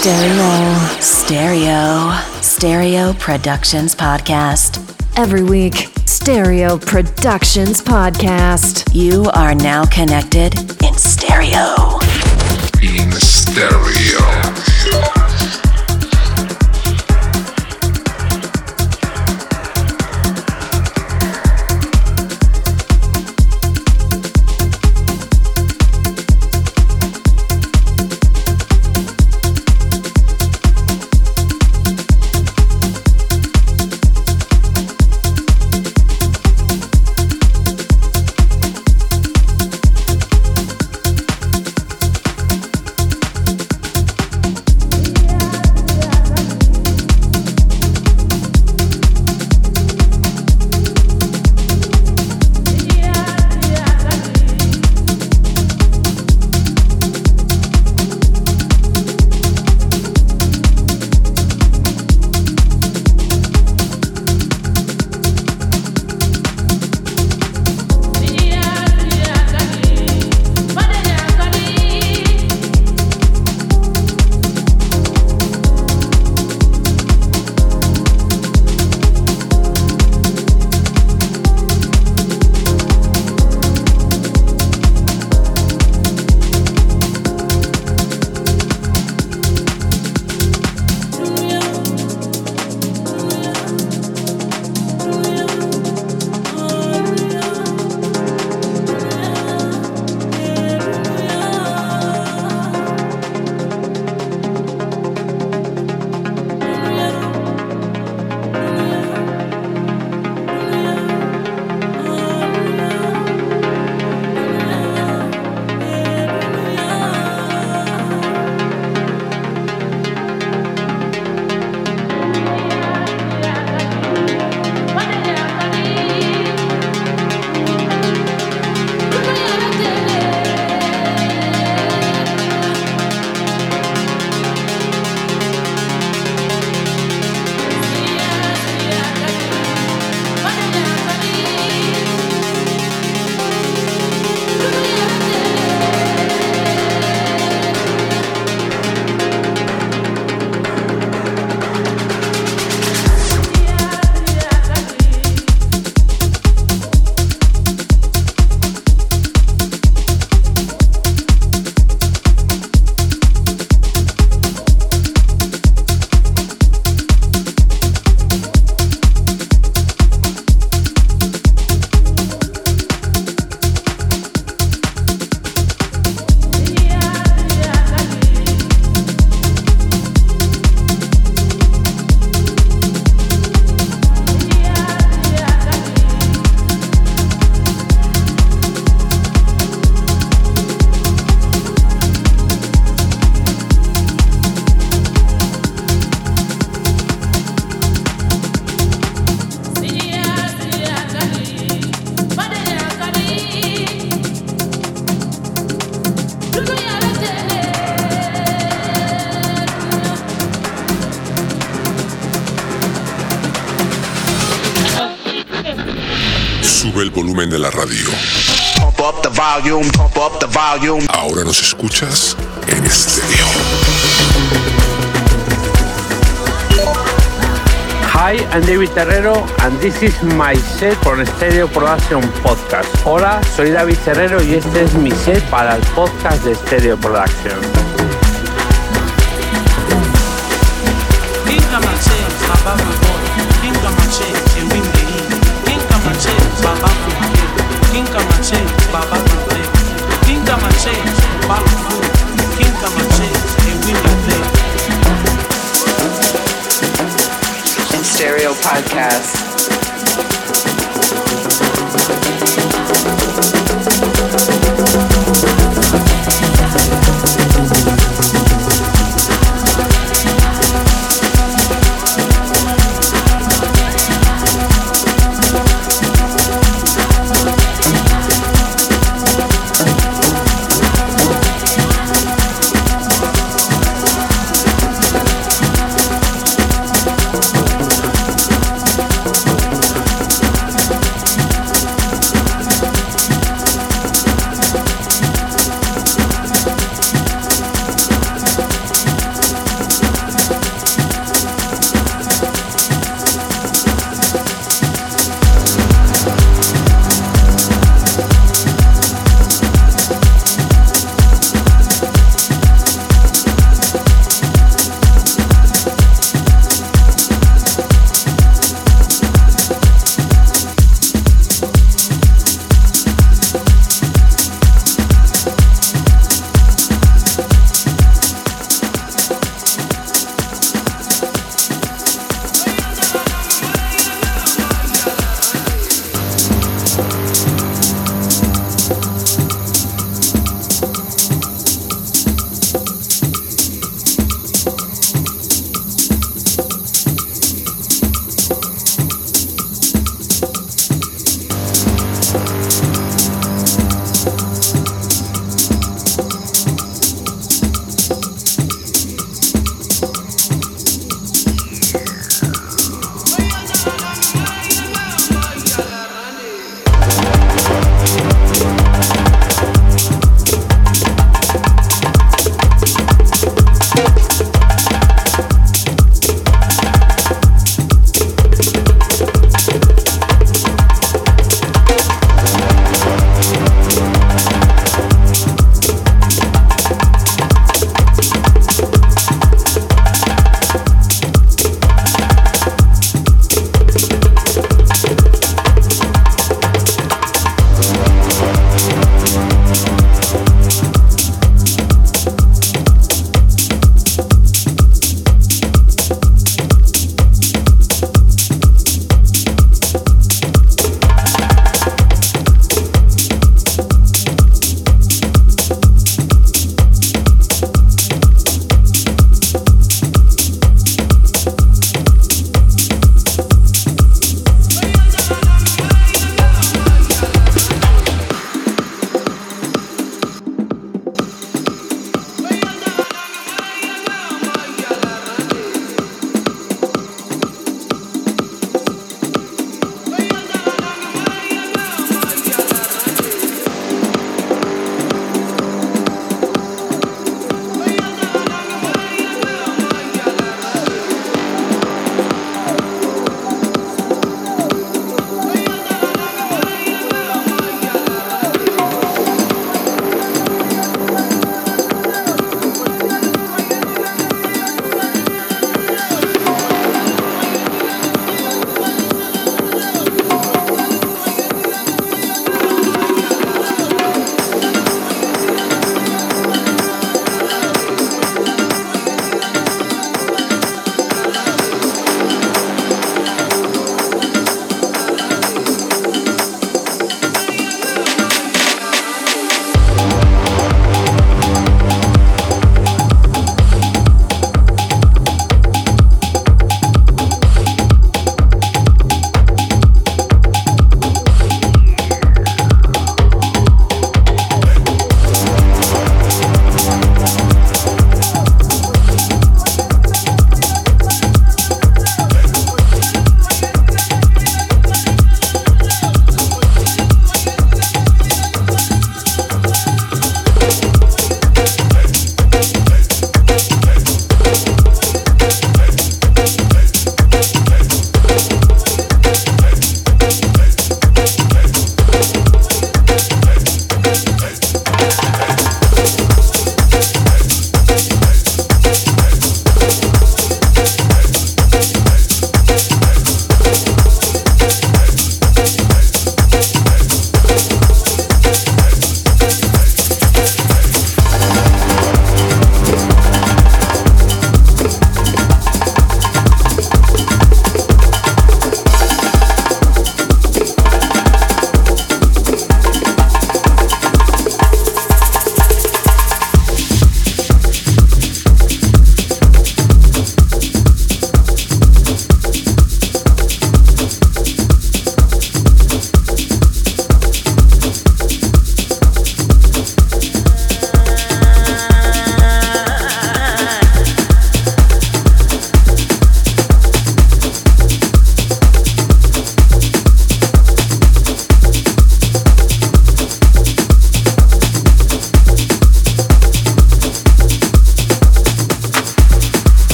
Stereo. Stereo. Stereo Productions Podcast. Every week, Stereo Productions Podcast. You are now connected in stereo. In stereo. Hi, I'm David Terrero and this is my set for Stereo Production Podcast. Hola, soy David Terrero y este es mi set para el podcast de Stereo Production. Podcast.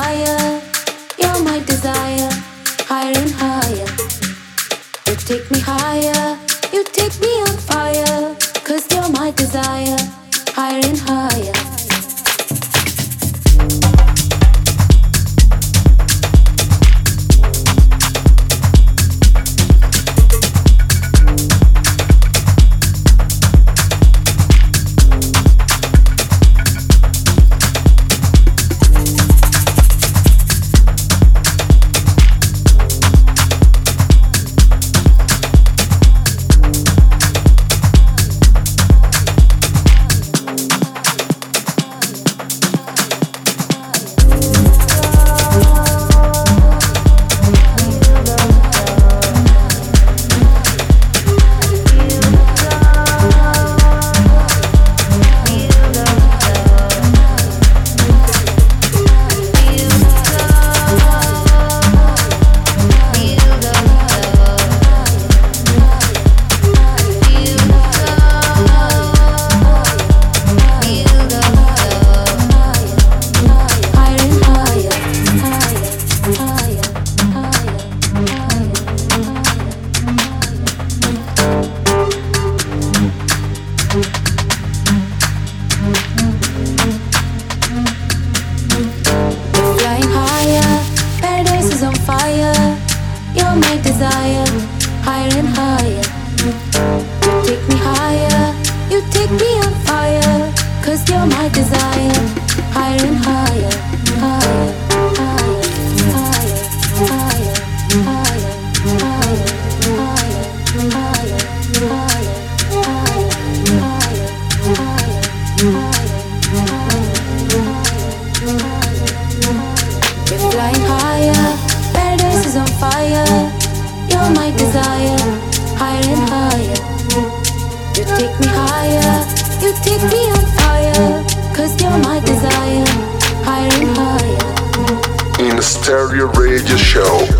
higher. You're my desire, higher and higher. You take me. Hysteria Radio Show.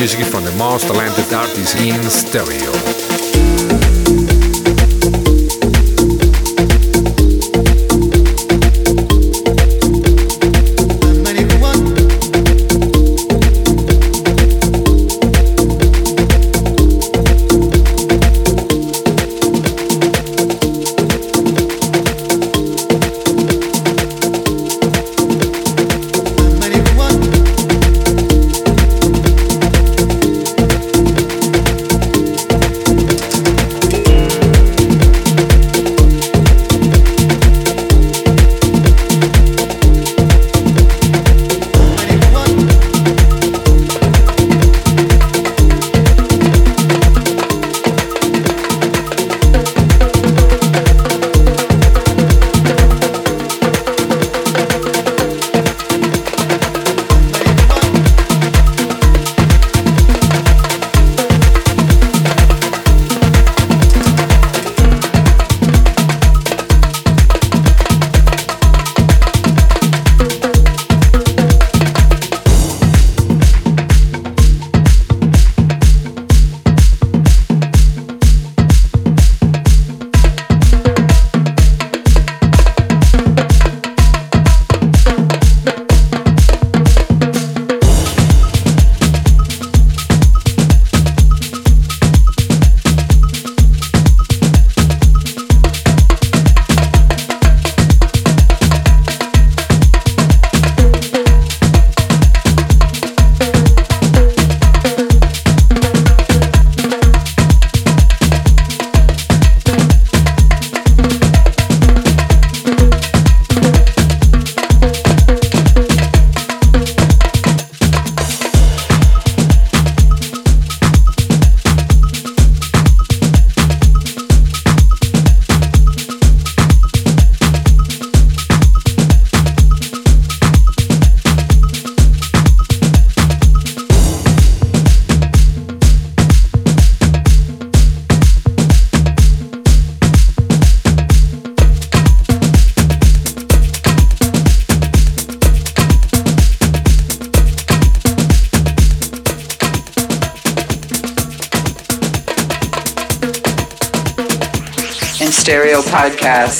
Music from the most talented artists in stereo. Podcast.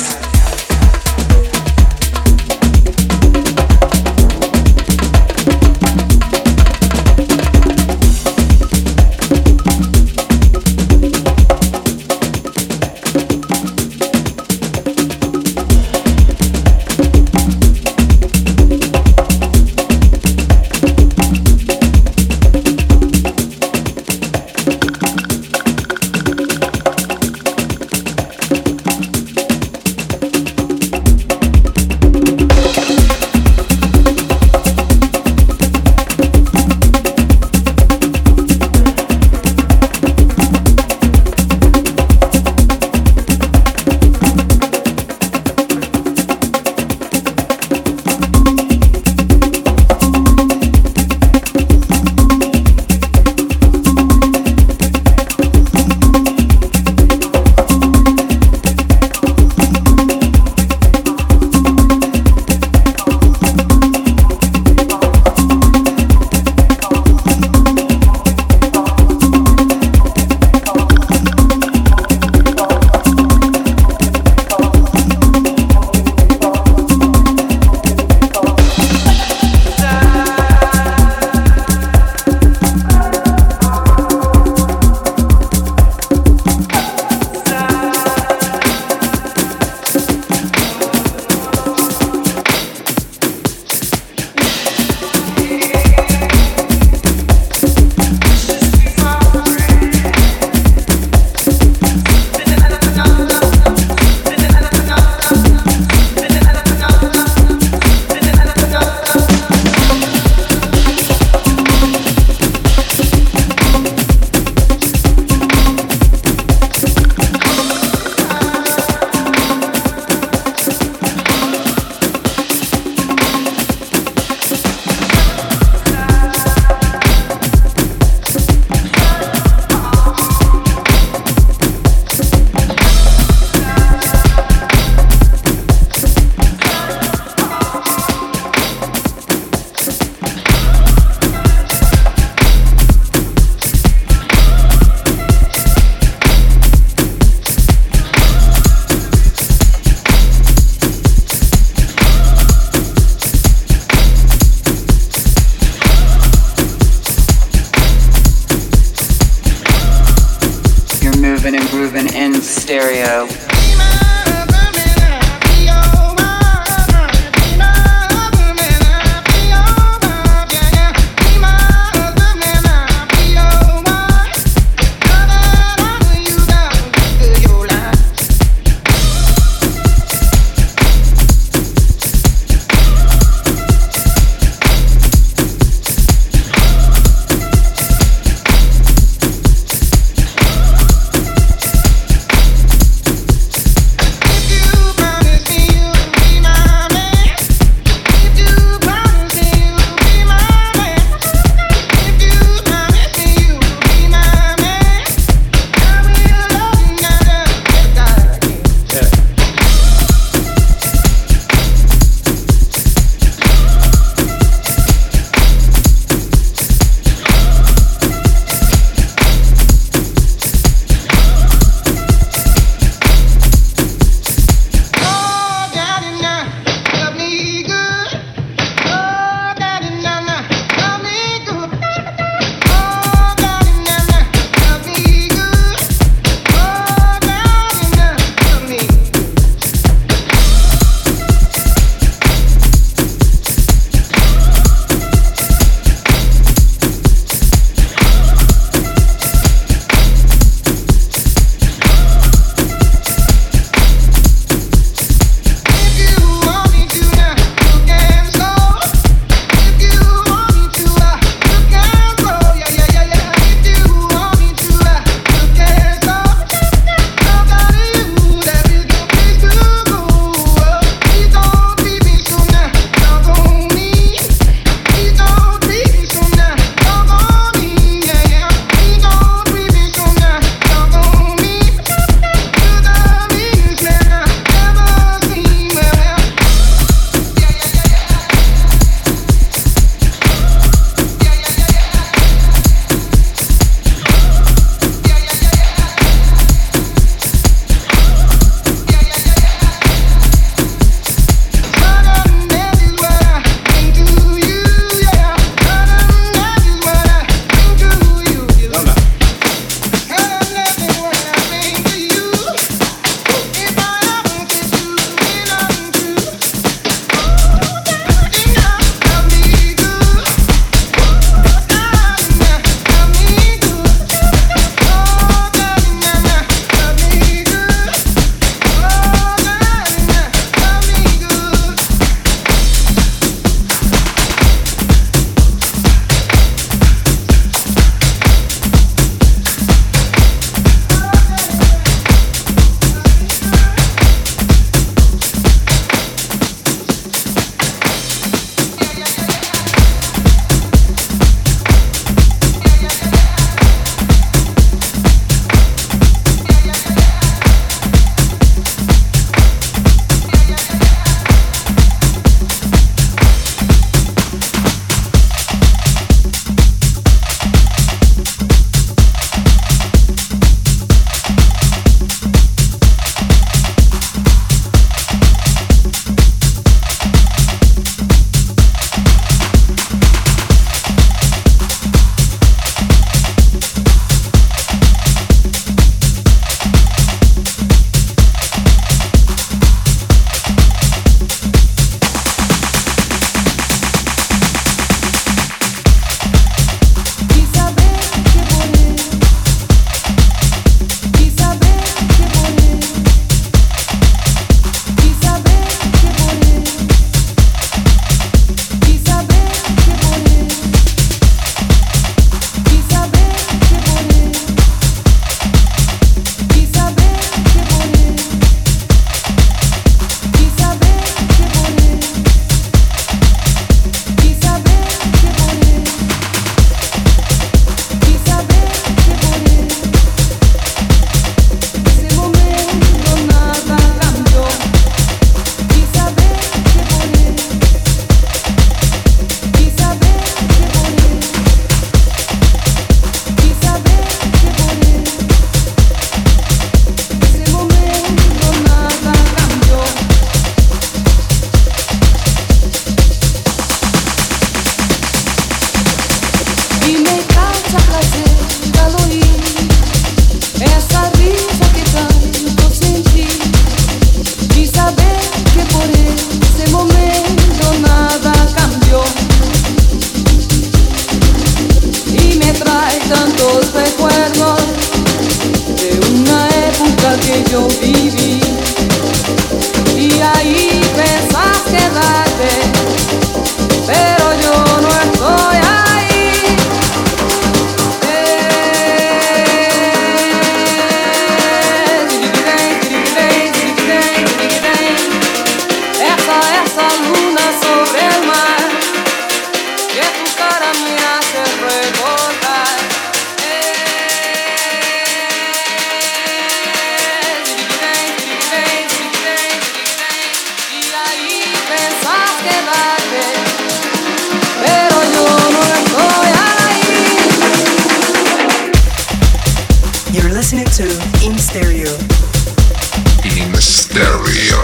Stereo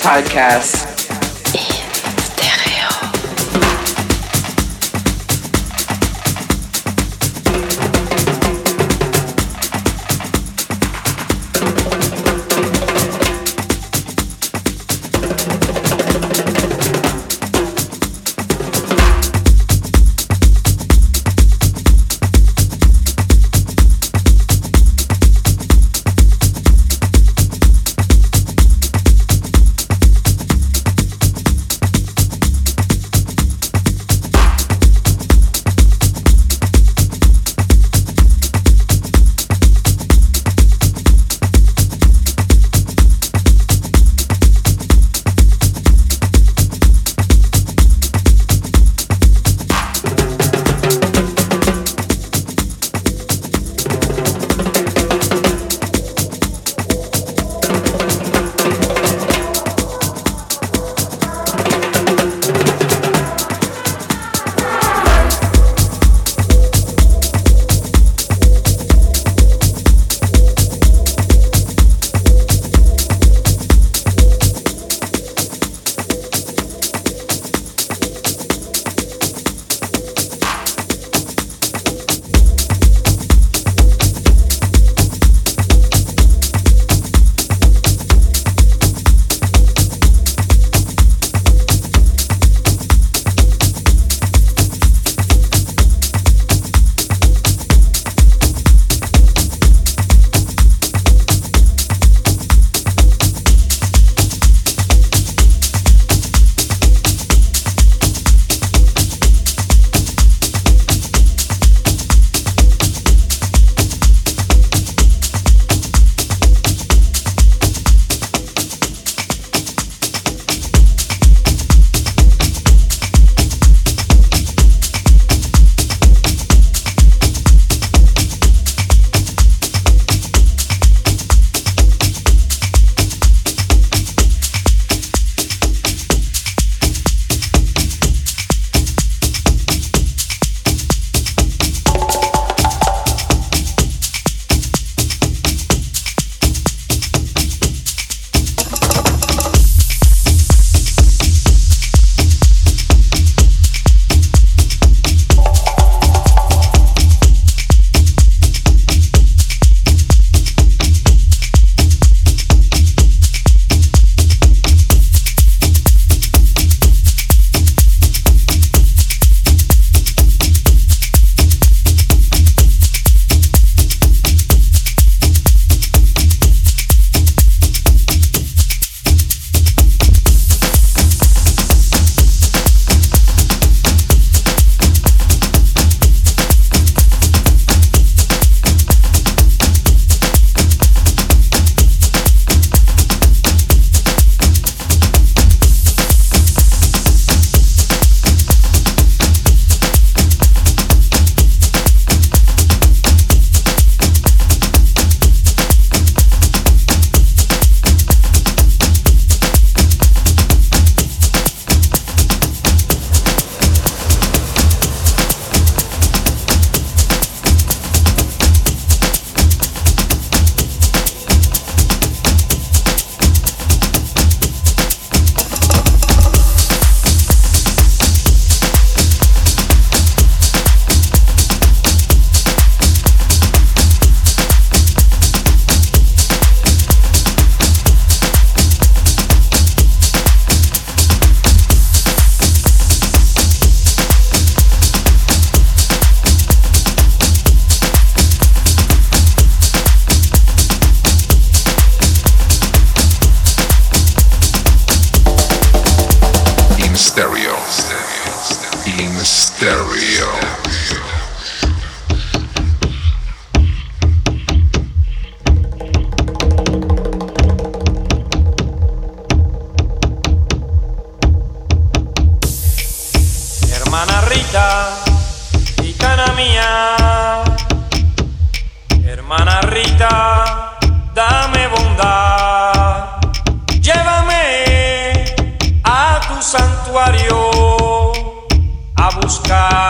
Podcast. hermana Rita, gitana mía. Hermana Rita, dame bondad, llévame a tu santuario a buscar.